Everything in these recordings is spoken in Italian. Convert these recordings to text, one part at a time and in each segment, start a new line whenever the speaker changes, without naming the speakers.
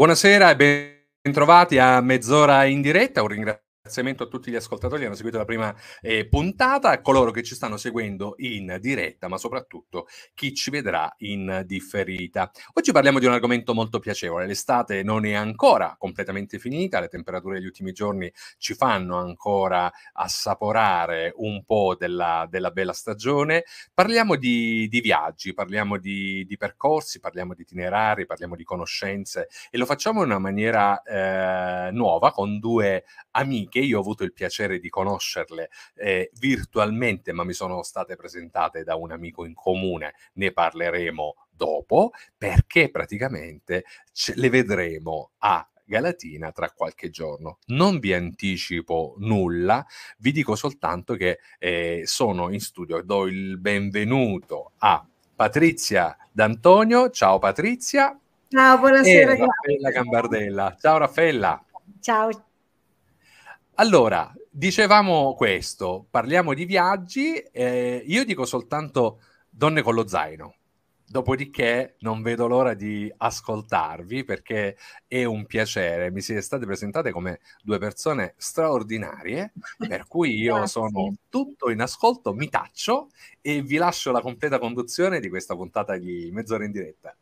Buonasera e bentrovati a Mezz'ora in diretta. Un ringraziamento ringraziamento a tutti gli ascoltatori che hanno seguito la prima eh, puntata, a coloro che ci stanno seguendo in diretta, ma soprattutto chi ci vedrà in differita. Oggi parliamo di un argomento molto piacevole. L'estate non è ancora completamente finita, le temperature degli ultimi giorni ci fanno ancora assaporare un po' della, della bella stagione. Parliamo di, di viaggi, parliamo di, di, percorsi, parliamo di itinerari, parliamo di conoscenze e lo facciamo in una maniera eh, nuova con due amiche io ho avuto il piacere di conoscerle eh, virtualmente, ma mi sono state presentate da un amico in comune, ne parleremo dopo, perché praticamente ce le vedremo a Galatina tra qualche giorno. Non vi anticipo nulla, vi dico soltanto che eh, sono in studio, do il benvenuto a Patrizia D'Antonio. Ciao Patrizia.
Ciao, buonasera.
E Raffaella Gambardella. Ciao Raffaella.
Ciao.
Allora, dicevamo questo, parliamo di viaggi, eh, io dico soltanto donne con lo zaino. Dopodiché non vedo l'ora di ascoltarvi perché è un piacere. Mi siete state presentate come due persone straordinarie, per cui io sono tutto in ascolto, mi taccio e vi lascio la completa conduzione di questa puntata di Mezz'ora in diretta.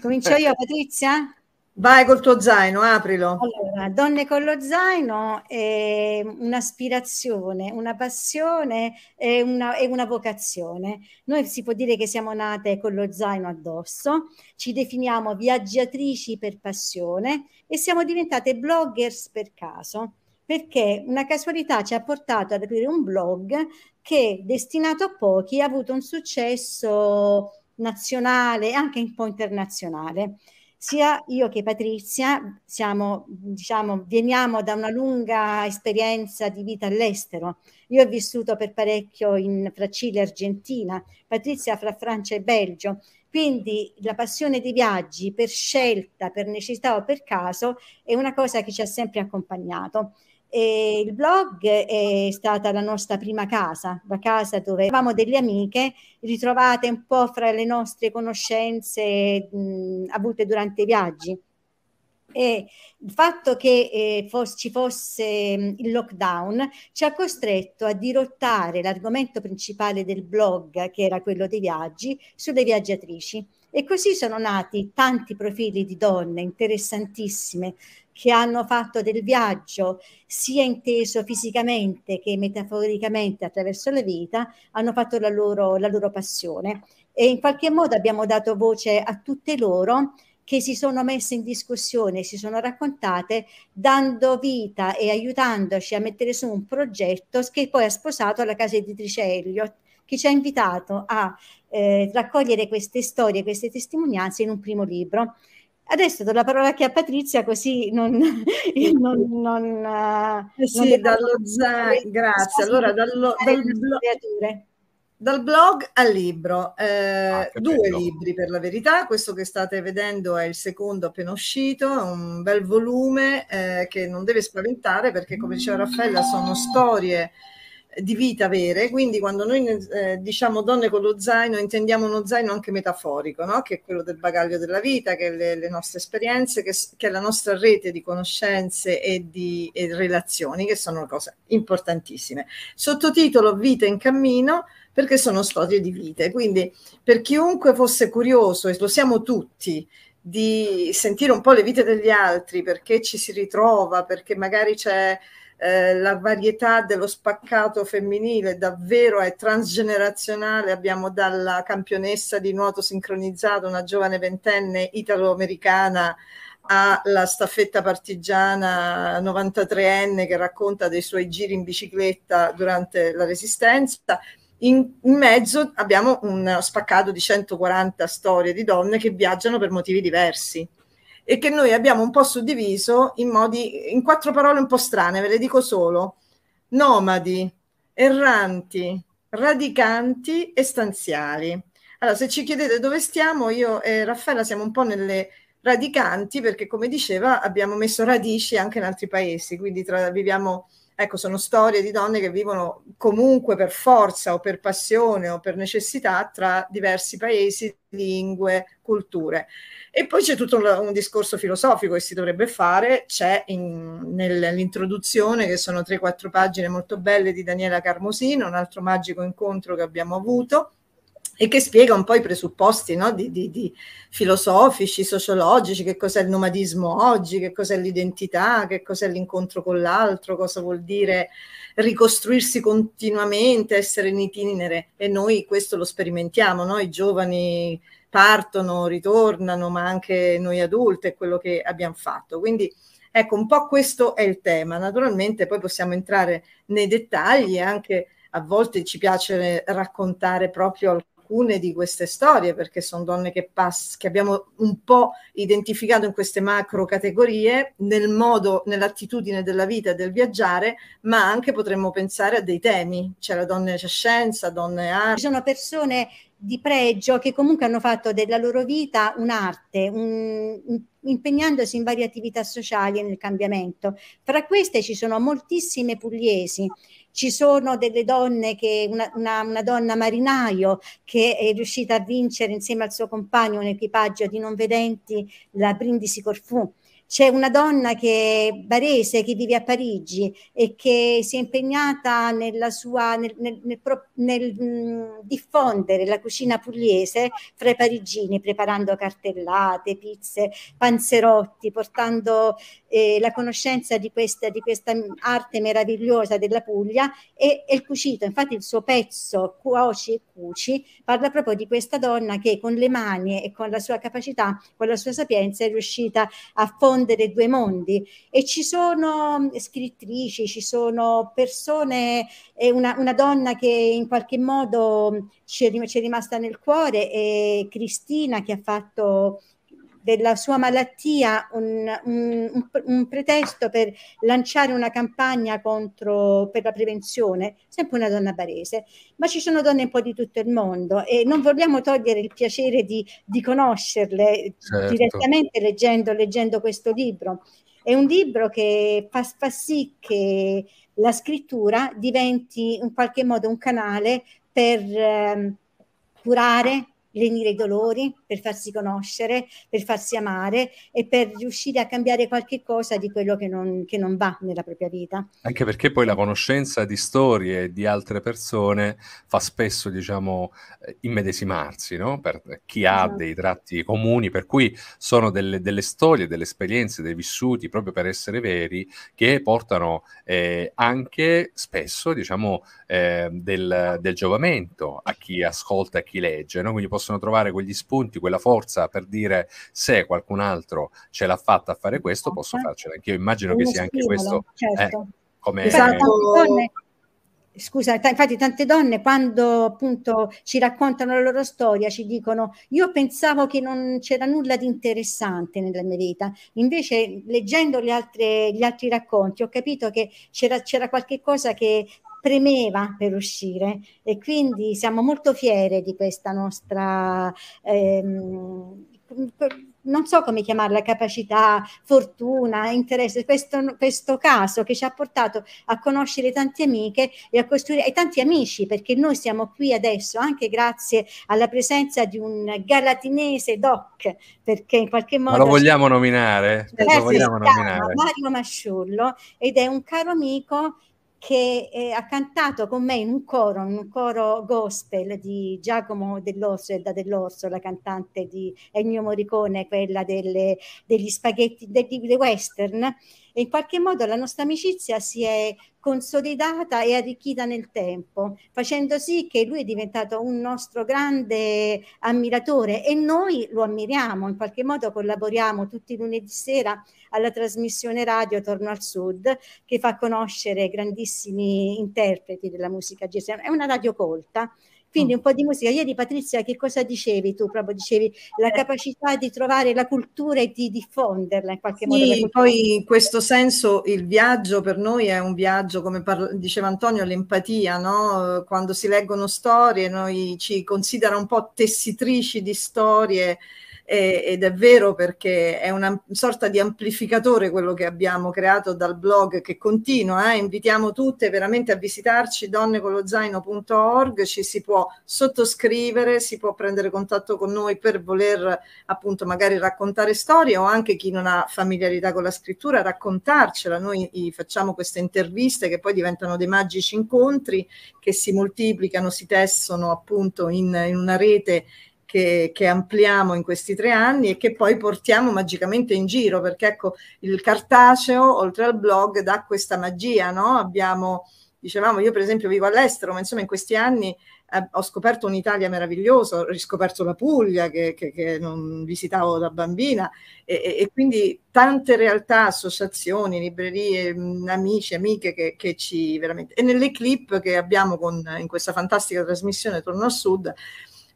Comincio io, Patrizia?
Vai col tuo zaino, aprilo.
Allora, Donne con lo zaino è un'aspirazione, una passione e una, una vocazione. Noi si può dire che siamo nate con lo zaino addosso, ci definiamo viaggiatrici per passione e siamo diventate bloggers per caso, perché una casualità ci ha portato ad aprire un blog che, destinato a pochi, ha avuto un successo nazionale e anche un po' internazionale sia io che Patrizia siamo, diciamo, veniamo da una lunga esperienza di vita all'estero. Io ho vissuto per parecchio in, fra Cile e Argentina, Patrizia fra Francia e Belgio. Quindi la passione dei viaggi per scelta, per necessità o per caso è una cosa che ci ha sempre accompagnato. E il blog è stata la nostra prima casa, la casa dove avevamo delle amiche ritrovate un po' fra le nostre conoscenze mh, avute durante i viaggi. E il fatto che eh, fosse, ci fosse il lockdown ci ha costretto a dirottare l'argomento principale del blog, che era quello dei viaggi, sulle viaggiatrici. E così sono nati tanti profili di donne interessantissime, che hanno fatto del viaggio, sia inteso fisicamente che metaforicamente attraverso la vita, hanno fatto la loro, la loro passione. E in qualche modo abbiamo dato voce a tutte loro che si sono messe in discussione, si sono raccontate, dando vita e aiutandoci a mettere su un progetto che poi ha sposato la casa editrice Elliott, che ci ha invitato a eh, raccogliere queste storie, queste testimonianze in un primo libro. Adesso do la parola anche a Patrizia, così non. non, non
eh sì, non dallo zaino. Grazie. Allora, dallo, dal, blog, dal blog al libro, eh, ah, due bello. libri per la verità. Questo che state vedendo è il secondo appena uscito, un bel volume eh, che non deve spaventare perché, come diceva Raffaella, sono storie di vita vere, quindi quando noi eh, diciamo donne con lo zaino intendiamo uno zaino anche metaforico, no? che è quello del bagaglio della vita, che è le, le nostre esperienze, che, che, è la nostra rete di conoscenze e di e relazioni, che sono cose importantissime. Sottotitolo Vita in cammino, perché sono storie di vite, quindi per chiunque fosse curioso, e lo siamo tutti, di sentire un po' le vite degli altri, perché ci si ritrova, perché magari c'è eh, la varietà dello spaccato femminile davvero è transgenerazionale. Abbiamo dalla campionessa di nuoto sincronizzato, una giovane ventenne italo-americana, alla staffetta partigiana 93enne che racconta dei suoi giri in bicicletta durante la resistenza. In, in, mezzo abbiamo un spaccato di 140 storie di donne che viaggiano per motivi diversi e che noi abbiamo un po' suddiviso in modi in quattro parole un po' strane, ve le dico solo: nomadi, erranti, radicanti e stanziali. Allora, se ci chiedete dove stiamo, io e Raffaella siamo un po' nelle radicanti perché, come diceva, abbiamo messo radici anche in altri paesi, quindi tra, viviamo, ecco, sono storie di donne che vivono comunque per forza o per passione o per necessità tra diversi paesi, lingue, culture. E poi c'è tutto un, discorso filosofico che si dovrebbe fare, c'è in, nell'introduzione che sono 3-4 pagine molto belle di Daniela Carmosino, un altro magico incontro che abbiamo avuto e che spiega un po' i presupposti no? di, di, di filosofici, sociologici, che cos'è il nomadismo oggi, che cos'è l'identità, che cos'è l'incontro con l'altro, cosa vuol dire ricostruirsi continuamente, essere in itinere e noi questo lo sperimentiamo, no? i giovani partono, ritornano, ma anche noi adulti è quello che abbiamo fatto. Quindi ecco, un po' questo è il tema. Naturalmente poi possiamo entrare nei dettagli e anche a volte ci piace raccontare proprio alcune di queste storie, perché sono donne che, pass- che abbiamo un po' identificato in queste macro categorie, nel modo, nell'attitudine della vita e del viaggiare, ma anche potremmo pensare a dei temi. C'è la donna c'è scienza, donne arte.
Ci sono persone di pregio che comunque hanno fatto della loro vita un'arte, un, impegnandosi in varie attività sociali e nel cambiamento. Tra queste ci sono moltissime pugliesi ci sono delle donne che, una, una, una, donna marinaio che è riuscita a vincere insieme al suo compagno un equipaggio di non vedenti la Brindisi Corfù c'è una donna che barese, che vive a Parigi e che si è impegnata sua, nel, nel, nel, nel diffondere la cucina pugliese fra i parigini, preparando cartellate, pizze, panzerotti, portando eh, la conoscenza di questa, di questa arte meravigliosa della Puglia e, e il cucito. Infatti il suo pezzo Cuoci e Cuci parla proprio di questa donna che con le mani e con la sua capacità, con la sua sapienza è riuscita a fondere confondere due mondi. E ci sono scrittrici, ci sono persone, una, una donna che in qualche modo ci è, ci è rimasta nel cuore è Cristina che ha fatto della sua malattia un, un, un, pretesto per lanciare una campagna contro, per la prevenzione, sempre una donna barese, ma ci sono donne un po' di tutto il mondo e non vogliamo togliere il piacere di, di conoscerle certo. direttamente leggendo, leggendo questo libro. È un libro che fa, fa sì che la scrittura diventi in qualche modo un canale per eh, curare, lenire i dolori, per farsi conoscere, per farsi amare e per riuscire a cambiare qualche cosa di quello che non, che non va nella propria vita.
Anche perché poi la conoscenza di storie di altre persone fa spesso, diciamo, eh, immedesimarsi, no? Per chi ha esatto. dei tratti comuni, per cui sono delle, delle, storie, delle esperienze, dei vissuti proprio per essere veri che portano eh, anche spesso, diciamo, eh, del, del, giovamento a chi ascolta a chi legge, no? Quindi possono trovare quegli spunti, quella forza per dire se qualcun altro ce l'ha fatta a fare questo, posso esatto. farcela anch'io. Immagino che sia anche questo certo. eh, come...
Esatto. Scusa, t- infatti tante donne quando appunto ci raccontano la loro storia ci dicono io pensavo che non c'era nulla di interessante nella mia vita, invece leggendo altre, gli altri racconti ho capito che c'era, c'era qualche cosa che premeva per uscire e quindi siamo molto fiere di questa nostra ehm, non so come chiamarla, capacità, fortuna, interesse, questo, questo, caso che ci ha portato a conoscere tante amiche e a costruire e tanti amici, perché noi siamo qui adesso anche grazie alla presenza di un galatinese doc, perché in qualche modo...
Ma lo vogliamo nominare?
Eh, lo vogliamo nominare. Mario Masciullo ed è un caro amico che eh, ha cantato con me in un coro, in un coro gospel di Giacomo Dell'Orso, Elda Dell'Orso, la cantante di Ennio Morricone, quella delle, degli spaghetti, degli western. E in qualche modo la nostra amicizia si è consolidata e arricchita nel tempo, facendo sì che lui è diventato un nostro grande ammiratore e noi lo ammiriamo, in qualche modo collaboriamo tutti i lunedì sera alla trasmissione radio Torno al Sud che fa conoscere grandissimi interpreti della musica jazz. È una radio colta quindi mm. un po' di musica. Ieri Patrizia, che cosa dicevi tu? Proprio dicevi la eh. capacità di trovare la cultura e di diffonderla in qualche
sì,
modo.
Poi in questo senso il viaggio per noi è un viaggio, come diceva Antonio, l'empatia, no? Quando si leggono storie, noi ci considera un po' tessitrici di storie ed è vero perché è una sorta di amplificatore quello che abbiamo creato dal blog che continua, eh? invitiamo tutte veramente a visitarci donnecollozaino.org, ci si può sottoscrivere, si può prendere contatto con noi per voler appunto magari raccontare storie o anche chi non ha familiarità con la scrittura raccontarcela, noi facciamo queste interviste che poi diventano dei magici incontri che si moltiplicano, si tessono appunto in, in una rete che, che, ampliamo in questi tre anni e che poi portiamo magicamente in giro, perché ecco, il cartaceo, oltre al blog, dà questa magia, no? Abbiamo, dicevamo, io per esempio vivo all'estero, ma insomma in questi anni eh, ho scoperto un'Italia meravigliosa, ho riscoperto la Puglia che, che, che non visitavo da bambina e, e, e, quindi tante realtà, associazioni, librerie, mh, amici, amiche che, che, ci veramente... E nelle clip che abbiamo con, in questa fantastica trasmissione Torno al Sud,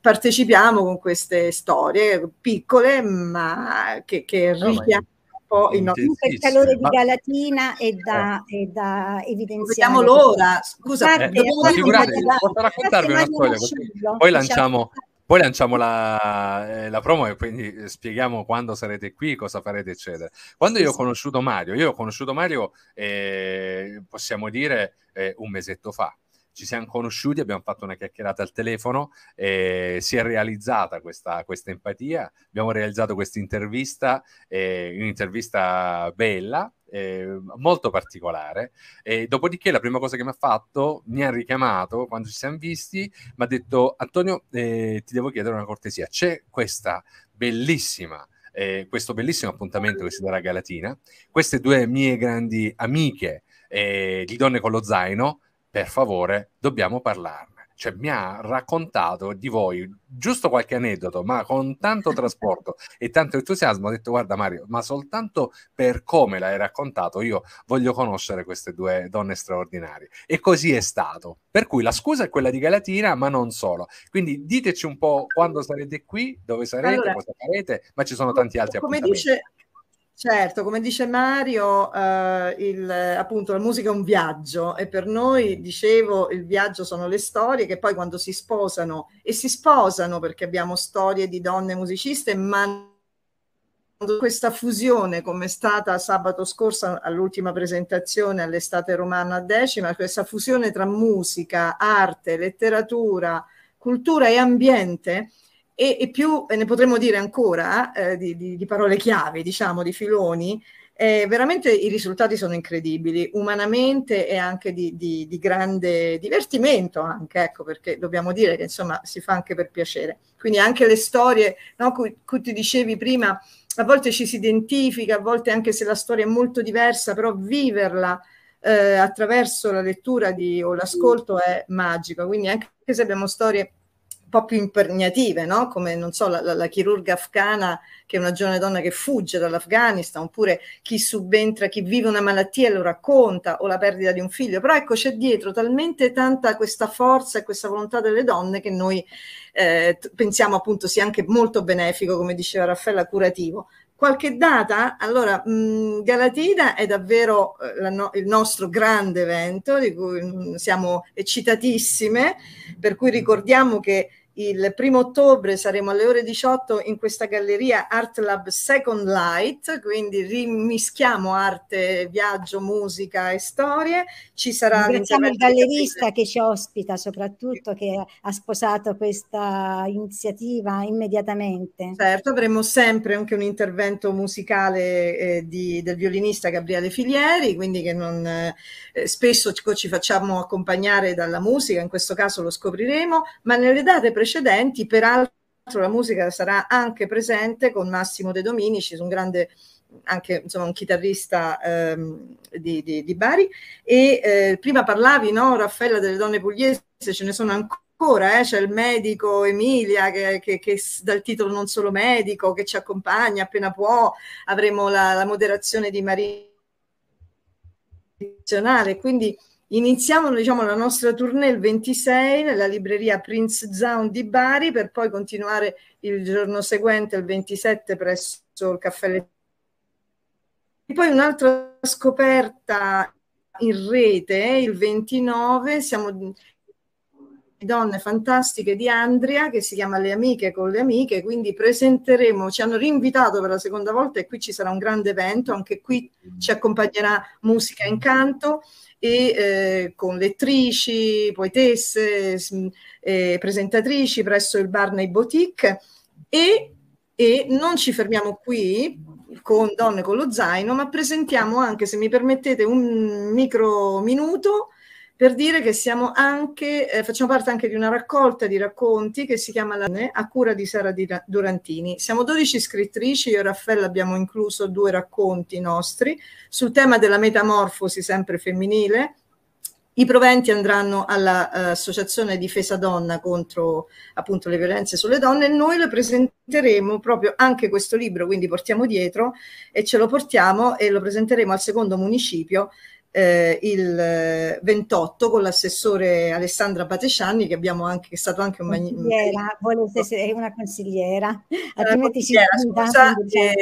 partecipiamo con queste storie piccole ma che, che no, richiamano un po' il nostro
calore di Galatina e da, eh. e da evidenziare.
Vediamo l'ora, scusa,
eh, figurate, posso raccontarvi una storia poi lanciamo poi lanciamo la, eh, la, promo e quindi spieghiamo quando sarete qui, cosa farete, eccetera. Quando io ho conosciuto Mario, io ho conosciuto Mario, eh, possiamo dire, eh, un mesetto fa ci siamo conosciuti, abbiamo fatto una chiacchierata al telefono, eh, si è realizzata questa, questa, empatia, abbiamo realizzato questa intervista, eh, un'intervista bella, eh, molto particolare. E dopodiché la prima cosa che mi ha fatto, mi ha richiamato quando ci siamo visti, mi ha detto Antonio, eh, ti devo chiedere una cortesia, c'è questa bellissima... Eh, questo bellissimo appuntamento che si darà a Galatina, queste due mie grandi amiche eh, di Donne con lo Zaino per favore, dobbiamo parlarne. Cioè, mi ha raccontato di voi giusto qualche aneddoto, ma con tanto trasporto e tanto entusiasmo. Ho detto: Guarda, Mario, ma soltanto per come l'hai raccontato, io voglio conoscere queste due donne straordinarie. E così è stato. Per cui la scusa è quella di Galatina, ma non solo. Quindi diteci un po' quando sarete qui, dove sarete, allora, cosa farete, ma ci sono tanti altri come appuntamenti.
Dice Certo, come dice Mario, eh, il, appunto la musica è un viaggio e per noi, dicevo, il viaggio sono le storie che poi quando si sposano, e si sposano perché abbiamo storie di donne musiciste, ma questa fusione come è stata sabato scorso all'ultima presentazione all'estate romana a decima, questa fusione tra musica, arte, letteratura, cultura e ambiente, e, e più ne potremmo dire ancora eh, di, di, di, parole chiave, diciamo, di filoni, eh, veramente i risultati sono incredibili, umanamente e anche di, di, grande divertimento, anche, ecco, perché dobbiamo dire che insomma si fa anche per piacere. Quindi anche le storie, no, cui, cui ti dicevi prima, a volte ci si identifica, a volte anche se la storia è molto diversa, però viverla eh, attraverso la lettura di, o l'ascolto è magico. Quindi anche se abbiamo storie un po' più impegnative, no? come non so, la, la, la, chirurga afghana che è una giovane donna che fugge dall'Afghanistan, oppure chi subentra, chi vive una malattia e lo racconta, o la perdita di un figlio. Però ecco, c'è dietro talmente tanta questa forza e questa volontà delle donne che noi eh, pensiamo appunto sia anche molto benefico, come diceva Raffaella, curativo. Qualche data? Allora, mh, Galatina è davvero eh, no, il nostro grande evento di cui mh, siamo eccitatissime, per cui ricordiamo che il primo ottobre saremo alle ore 18 in questa galleria Art Lab Second Light, quindi rimischiamo arte, viaggio, musica e storie. Ci sarà
Ringraziamo il gallerista che ci ospita, soprattutto che ha sposato questa iniziativa immediatamente.
Certo, avremo sempre anche un intervento musicale eh, di, del violinista Gabriele Filieri, quindi che non, eh, spesso ci, ci facciamo accompagnare dalla musica, in questo caso lo scopriremo, ma nelle date precedenti precedenti, peraltro la musica sarà anche presente con Massimo De Dominici, un grande anche insomma, un chitarrista ehm, di, di, di, Bari. E eh, prima parlavi, no, Raffaella, delle donne pugliesi, ce ne sono ancora, eh? c'è il medico Emilia che, che, che, dal titolo non solo medico, che ci accompagna appena può, avremo la, la moderazione di Maria quindi iniziamo diciamo, la nostra tournée il 26 nella libreria Prince Zaun di Bari per poi continuare il giorno seguente il 27 presso il caffè Le e poi un'altra scoperta in rete, il 29, siamo donne fantastiche di Andria che si chiama Le Amiche con le Amiche, quindi presenteremo, ci hanno rinvitato per la seconda volta e qui ci sarà un grande evento, anche qui ci accompagnerà musica in canto e eh, con lettrici, poetesse, eh, presentatrici presso il Barney Boutique. E, e non ci fermiamo qui, con Donne con lo zaino, ma presentiamo anche, se mi permettete, un micro minuto per dire che anche, eh, facciamo parte anche di una raccolta di racconti che si chiama La a cura di Sara Durantini. Siamo 12 scrittrici, io e Raffaella abbiamo incluso due racconti nostri sul tema della metamorfosi sempre femminile, i proventi andranno all'Associazione uh, Difesa Donna contro appunto le violenze sulle donne e noi le presenteremo proprio anche questo libro, quindi portiamo dietro e ce lo portiamo e lo presenteremo al secondo municipio eh, il 28 con l'assessore Alessandra Patesciani che abbiamo anche che è stato anche un
consigliera, volete essere una consigliera. Altrimenti si
scusa, eh,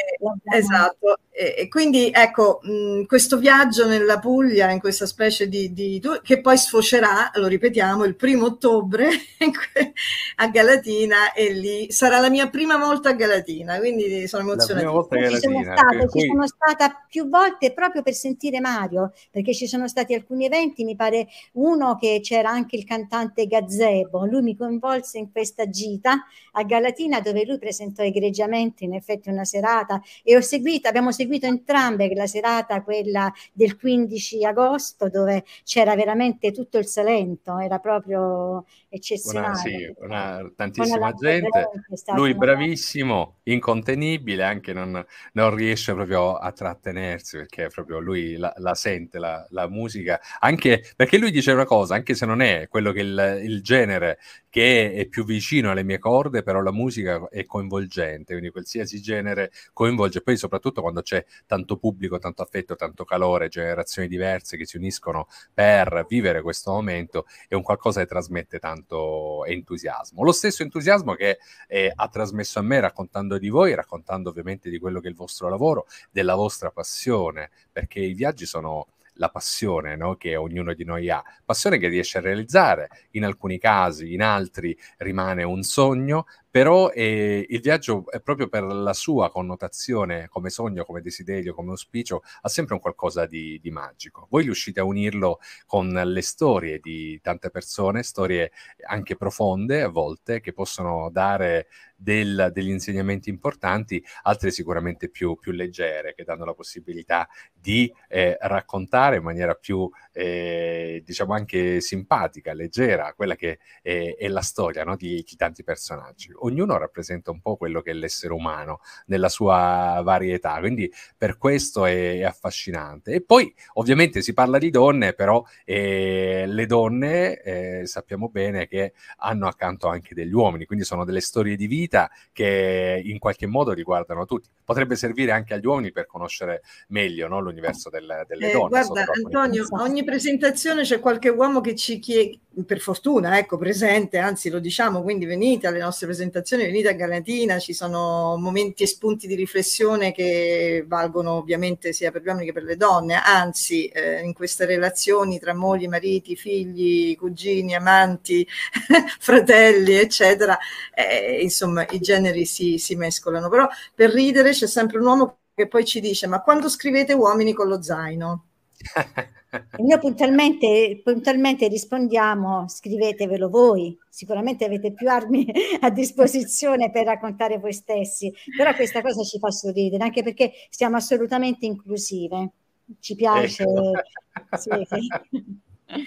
esatto e, quindi ecco mh, questo viaggio nella Puglia in questa specie di, di che poi sfocerà lo ripetiamo il primo ottobre a Galatina e lì sarà la mia prima volta a Galatina quindi sono emozionata
ci sono, stata, cui... ci sono stata più volte proprio per sentire Mario perché ci sono stati alcuni eventi, mi pare uno che c'era anche il cantante Gazebo, lui mi coinvolse in questa gita a Galatina dove lui presentò egregiamente in effetti una serata e ho seguito, abbiamo seguito entrambe la serata, quella del 15 agosto dove c'era veramente tutto il Salento, era proprio eccezionale. Una,
sì, una, tantissima gente, lui bravissimo, incontenibile, anche non, non, riesce proprio a trattenersi perché proprio lui la, la sente la, la, musica, anche perché lui dice una cosa, anche se non è quello che il, il genere che è più vicino alle mie corde, però la musica è coinvolgente, quindi qualsiasi genere coinvolge, poi soprattutto quando c'è tanto pubblico, tanto affetto, tanto calore, generazioni diverse che si uniscono per vivere questo momento, è un qualcosa che trasmette tanto entusiasmo. Lo stesso entusiasmo che eh, ha trasmesso a me raccontando di voi, raccontando ovviamente di quello che è il vostro lavoro, della vostra passione, perché i viaggi sono la passione no? che ognuno di noi ha, passione che riesce a realizzare, in alcuni casi, in altri rimane un sogno, però eh, il viaggio proprio per la sua connotazione come sogno, come desiderio, come auspicio, ha sempre un qualcosa di, di magico. Voi riuscite a unirlo con le storie di tante persone, storie anche profonde a volte, che possono dare del, degli insegnamenti importanti, altre sicuramente più, più, leggere, che danno la possibilità di eh, raccontare in maniera più, eh, diciamo, anche simpatica, leggera, quella che è, è la storia no? di, di tanti personaggi ognuno rappresenta un po' quello che è l'essere umano nella sua varietà, quindi per questo è, affascinante. E poi ovviamente si parla di donne, però eh, le donne eh, sappiamo bene che hanno accanto anche degli uomini, quindi sono delle storie di vita che in qualche modo riguardano tutti. Potrebbe servire anche agli uomini per conoscere meglio no, l'universo del, delle eh, donne.
Guarda Antonio, ogni presentazione c'è qualche uomo che ci chiede, per fortuna, ecco, presente, anzi lo diciamo, quindi venite alle nostre presentazioni venite a Galatina, ci sono momenti e spunti di riflessione che valgono ovviamente sia per gli uomini che per le donne, anzi eh, in queste relazioni tra mogli, mariti, figli, cugini, amanti, fratelli, eccetera, eh, insomma i generi si, si mescolano, però per ridere c'è sempre un uomo che poi ci dice ma quando scrivete uomini con lo zaino?
Noi puntualmente, puntualmente rispondiamo, scrivetevelo voi, sicuramente avete più armi a disposizione per raccontare voi stessi, però questa cosa ci fa sorridere, anche perché siamo assolutamente inclusive, ci piace. Ecco. Sì.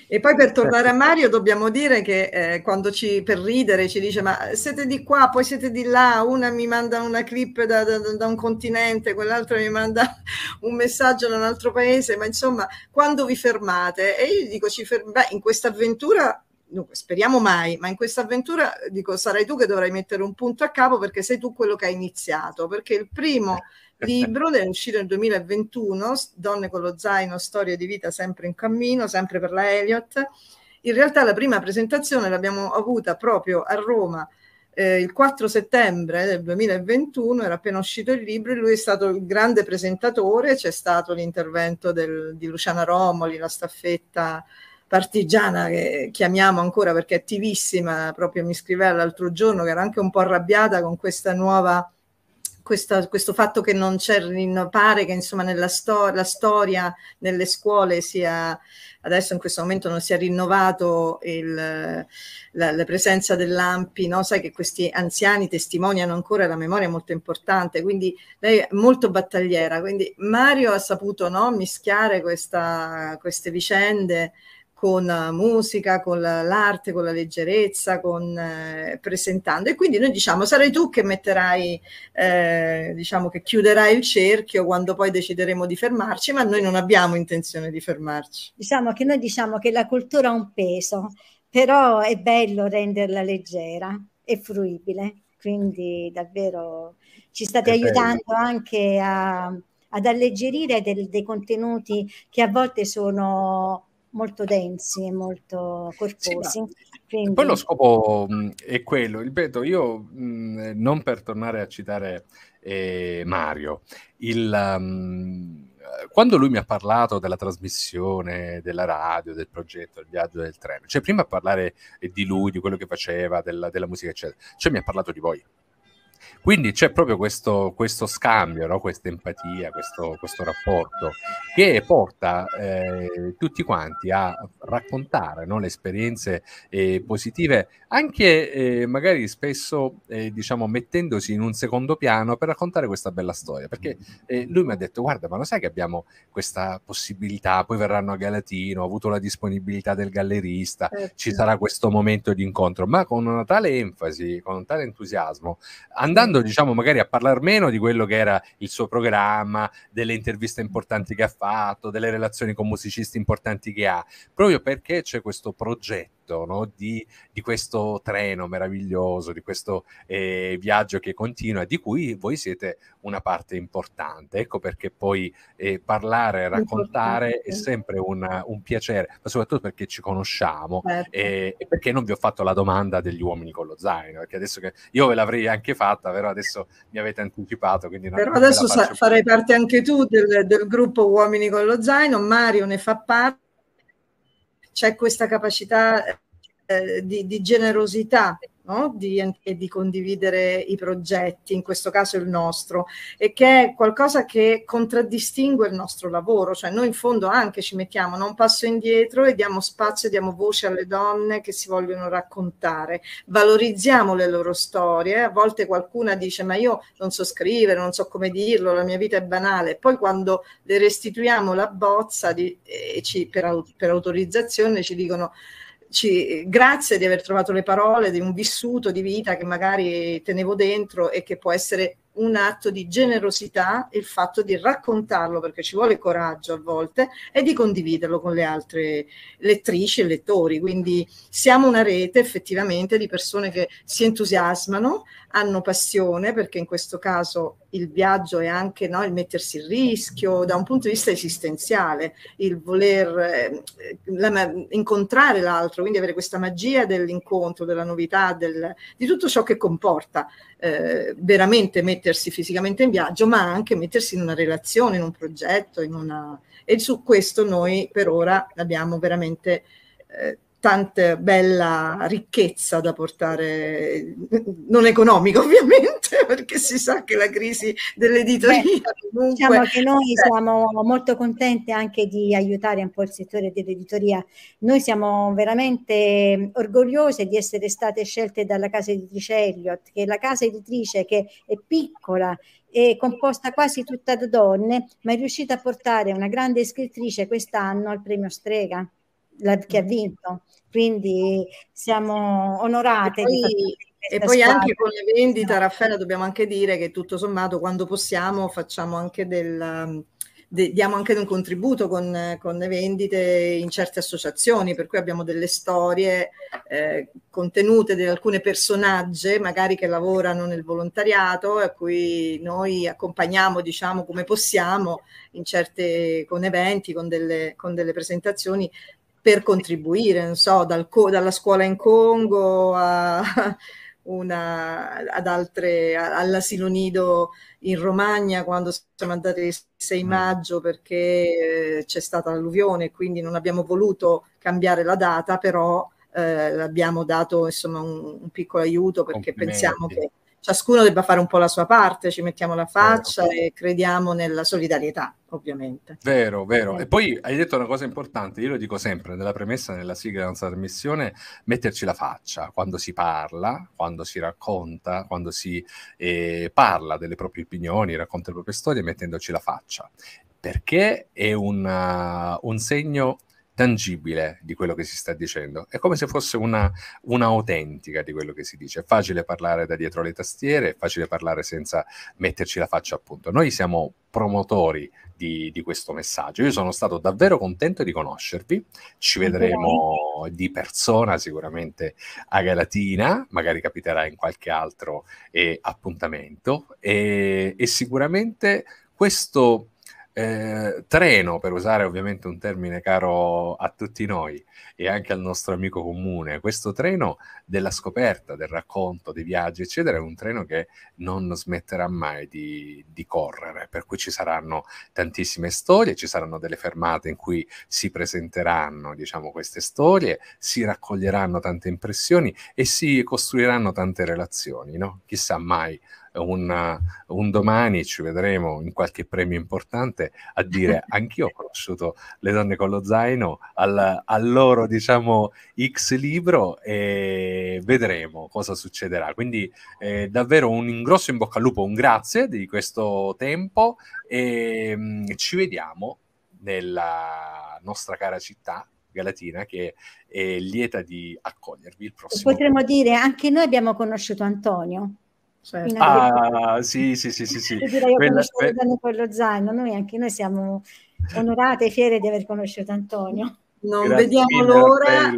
E poi per tornare a Mario dobbiamo dire che eh, quando ci, per ridere ci dice ma siete di qua, poi siete di là, una mi manda una clip da, da, da un continente, quell'altra mi manda un messaggio da un altro paese, ma insomma quando vi fermate? E io dico ci ferm- beh, in questa avventura dunque speriamo mai, ma in questa avventura dico sarai tu che dovrai mettere un punto a capo perché sei tu quello che ha iniziato, perché il primo libro è uscito nel 2021, Donne con lo zaino, storia di vita sempre in cammino, sempre per la Elliott. In realtà la prima presentazione l'abbiamo avuta proprio a Roma eh, il 4 settembre del 2021, era appena uscito il libro e lui è stato il grande presentatore, c'è stato l'intervento del, di Luciana Romoli, la staffetta partigiana che chiamiamo ancora perché è attivissima, proprio mi scriveva l'altro giorno che era anche un po' arrabbiata con questa nuova questa, questo fatto che non c'è, pare che insomma nella sto- la storia nelle scuole sia, adesso in questo momento non sia rinnovato il, la, la, presenza dell'AMPI, no? sai che questi anziani testimoniano ancora la memoria molto importante, quindi lei è molto battagliera, quindi Mario ha saputo no, mischiare questa, queste vicende con musica, con l'arte, con la leggerezza, con, eh, presentando. E quindi noi diciamo, sarai tu che metterai, eh, diciamo che chiuderai il cerchio quando poi decideremo di fermarci, ma noi non abbiamo intenzione di fermarci.
Diciamo che noi diciamo che la cultura ha un peso, però è bello renderla leggera e fruibile, quindi davvero ci state è aiutando bello. anche a, ad alleggerire del, dei contenuti che a volte sono molto densi e molto corposi. Sì,
Quindi... Poi lo scopo mh, è quello, ripeto, io mh, non per tornare a citare eh, Mario, il, um, quando lui mi ha parlato della trasmissione, della radio, del progetto, il viaggio del treno, cioè prima a parlare di lui, di quello che faceva, della, della musica, eccetera, cioè mi ha parlato di voi quindi c'è proprio questo, questo scambio, no? questa empatia, questo, questo, rapporto che porta eh, tutti quanti a raccontare no? le esperienze eh, positive, anche eh, magari spesso eh, diciamo mettendosi in un secondo piano per raccontare questa bella storia. Perché eh, lui mi ha detto: Guarda, ma lo sai che abbiamo questa possibilità? Poi verranno a Galatino, ho avuto la disponibilità del gallerista, certo. ci sarà questo momento di incontro, ma con una tale enfasi, con un tale entusiasmo, andando diciamo magari a parlare meno di quello che era il suo programma, delle interviste importanti che ha fatto, delle relazioni con musicisti importanti che ha, proprio perché c'è questo progetto progetto no? di, di, questo treno meraviglioso, di questo eh, viaggio che continua, di cui voi siete una parte importante. Ecco perché poi eh, parlare, raccontare è sempre un, un, piacere, ma soprattutto perché ci conosciamo certo. e, e, perché non vi ho fatto la domanda degli uomini con lo zaino, perché adesso che io ve l'avrei anche fatta, però adesso mi avete anticipato. Quindi
però adesso sa- farai parte anche tu del, del gruppo Uomini con lo zaino, Mario ne fa parte c'è questa capacità eh, di, di, generosità no? di, e di condividere i progetti, in questo caso il nostro, e che è qualcosa che contraddistingue il nostro lavoro, cioè noi in fondo anche ci mettiamo un passo indietro e diamo spazio, diamo voce alle donne che si vogliono raccontare, valorizziamo le loro storie, a volte qualcuna dice ma io non so scrivere, non so come dirlo, la mia vita è banale, poi quando le restituiamo la bozza di, e ci, per, per autorizzazione ci dicono ci, grazie di aver trovato le parole di un vissuto di vita che magari tenevo dentro e che può essere un atto di generosità il fatto di raccontarlo perché ci vuole coraggio a volte e di condividerlo con le altre lettrici e lettori. Quindi siamo una rete effettivamente di persone che si entusiasmano, hanno passione perché in questo caso il viaggio è anche no, il mettersi in rischio da un punto di vista esistenziale, il voler eh, la, incontrare l'altro, quindi avere questa magia dell'incontro, della novità, del, di tutto ciò che comporta eh, veramente mettersi fisicamente in viaggio, ma anche mettersi in una relazione, in un progetto, in una... e su questo noi per ora abbiamo veramente... Eh, tanta bella ricchezza da portare, non economica ovviamente, perché si sa che la crisi dell'editoria... Beh,
comunque, diciamo che noi siamo molto contenti anche di aiutare un po' il settore dell'editoria. Noi siamo veramente orgogliose di essere state scelte dalla casa editrice Elliott, che è la casa editrice che è piccola, è composta quasi tutta da donne, ma è riuscita a portare una grande scrittrice quest'anno al premio Strega la, che ha vinto. Quindi siamo onorate.
Poi, e poi anche con le vendite, Raffaella, dobbiamo anche dire che tutto sommato quando possiamo facciamo anche del de, diamo anche un contributo con, con, le vendite in certe associazioni, per cui abbiamo delle storie eh, contenute di alcune personaggi, magari che lavorano nel volontariato, a cui noi accompagniamo, diciamo, come possiamo, in certe, con eventi, con delle, con delle presentazioni per contribuire, non so, dal, dalla scuola in Congo a, una, ad altre, all'asilo nido in Romagna quando siamo andati il 6 mm. maggio perché eh, c'è stata l'alluvione quindi non abbiamo voluto cambiare la data, però eh, abbiamo dato insomma un, un piccolo aiuto perché pensiamo che ciascuno debba fare un po' la sua parte, ci mettiamo la faccia vero. e crediamo nella solidarietà, ovviamente.
Vero, vero. E poi hai detto una cosa importante, io lo dico sempre, nella premessa, nella sigla della nostra trasmissione, metterci la faccia quando si parla, quando si racconta, quando si eh, parla delle proprie opinioni, racconta le proprie storie, mettendoci la faccia. Perché è una, un segno tangibile di quello che si sta dicendo. È come se fosse una, una, autentica di quello che si dice. È facile parlare da dietro le tastiere, è facile parlare senza metterci la faccia a punto. Noi siamo promotori di, di questo messaggio. Io sono stato davvero contento di conoscervi. Ci vedremo di persona sicuramente a Galatina, magari capiterà in qualche altro eh, appuntamento e, e sicuramente questo eh, treno, per usare ovviamente un termine caro a tutti noi e anche al nostro amico comune, questo treno della scoperta, del racconto, dei viaggi, eccetera, è un treno che non smetterà mai di, di correre, per cui ci saranno tantissime storie, ci saranno delle fermate in cui si presenteranno, diciamo, queste storie, si raccoglieranno tante impressioni e si costruiranno tante relazioni, no? Chissà mai un, un, domani ci vedremo in qualche premio importante a dire anch'io ho conosciuto le donne con lo zaino al, al, loro diciamo X libro e vedremo cosa succederà quindi eh, davvero un grosso in bocca al lupo un grazie di questo tempo e mh, mm, ci vediamo nella nostra cara città Galatina che è lieta di accogliervi il prossimo.
Potremmo dire anche noi abbiamo conosciuto Antonio.
Certo. Ah, sì, sì, sì, sì, sì.
Direi Quella... con lo zaino, noi anche noi siamo onorate e fiere di aver conosciuto Antonio.
Non Grazie vediamo l'ora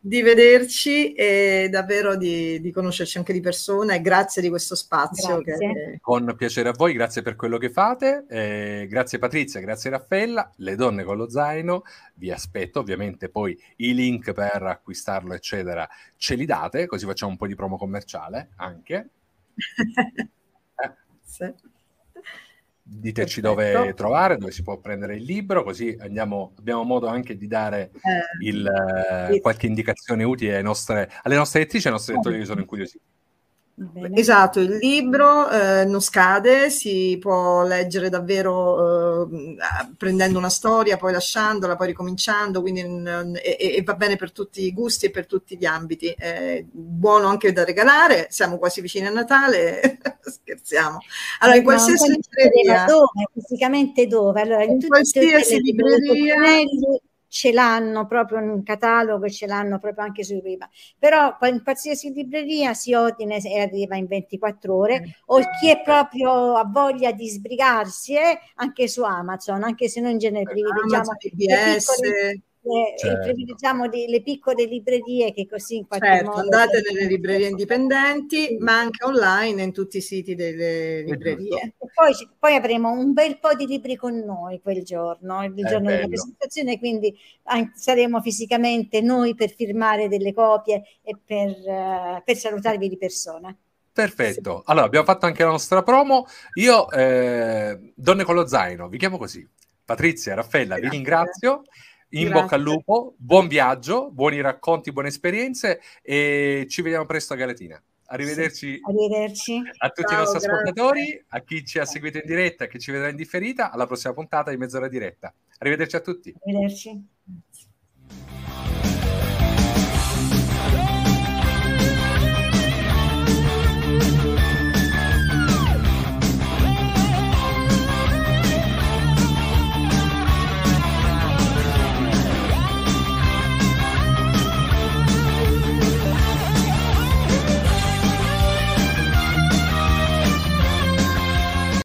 di vederci e davvero di, di, conoscerci anche di persona e grazie di questo spazio. Che...
Con piacere a voi, grazie per quello che fate, eh, grazie Patrizia, grazie Raffaella, le donne con lo zaino, vi aspetto ovviamente poi i link per acquistarlo eccetera ce li date, così facciamo un po' di promo commerciale anche. sì. Diteci Perfetto. dove trovare, dove si può prendere il libro, così andiamo, abbiamo modo anche di dare eh, il, eh, qualche indicazione utile nostre, alle nostre lettrici e ai nostri lettori che sono incuriositi.
Bene. Esatto, il libro eh, non scade, si può leggere davvero eh, prendendo una storia, poi lasciandola, poi ricominciando, quindi eh, e, e, va bene per tutti i gusti e per tutti gli ambiti. È buono anche da regalare, siamo quasi vicini a Natale, scherziamo. Allora, in qualsiasi libreria...
Dove? Fisicamente dove? Allora, in, in qualsiasi libreria ce l'hanno proprio in catalogo e ce l'hanno proprio anche su prima. Però in qualsiasi libreria si ordina e arriva in 24 ore, mm. o chi è proprio a voglia di sbrigarsi è anche su Amazon, anche se noi in genere privilegiamo
Amazon,
le, certo. privilegiamo di, le piccole librerie che così in qualche
certo,
modo...
andate nelle librerie indipendenti, sì. ma anche online in tutti i siti delle librerie.
Poi, poi, avremo un bel po' di libri con noi quel giorno, il giorno bello. della presentazione, quindi saremo fisicamente noi per firmare delle copie e per, uh, per salutarvi di persona.
Perfetto, allora abbiamo fatto anche la nostra promo. Io, eh, Donne con lo zaino, vi chiamo così. Patrizia, Raffaella, vi ringrazio. In Grazie. bocca al lupo, buon viaggio, buoni racconti, buone esperienze e ci vediamo presto a Galatina. Arrivederci,
sì. Arrivederci.
a tutti Ciao, i nostri grazie. ascoltatori, a chi ci ha seguito in diretta, a chi ci vedrà in differita, alla prossima puntata di Mezz'ora diretta. Arrivederci a tutti.
Arrivederci.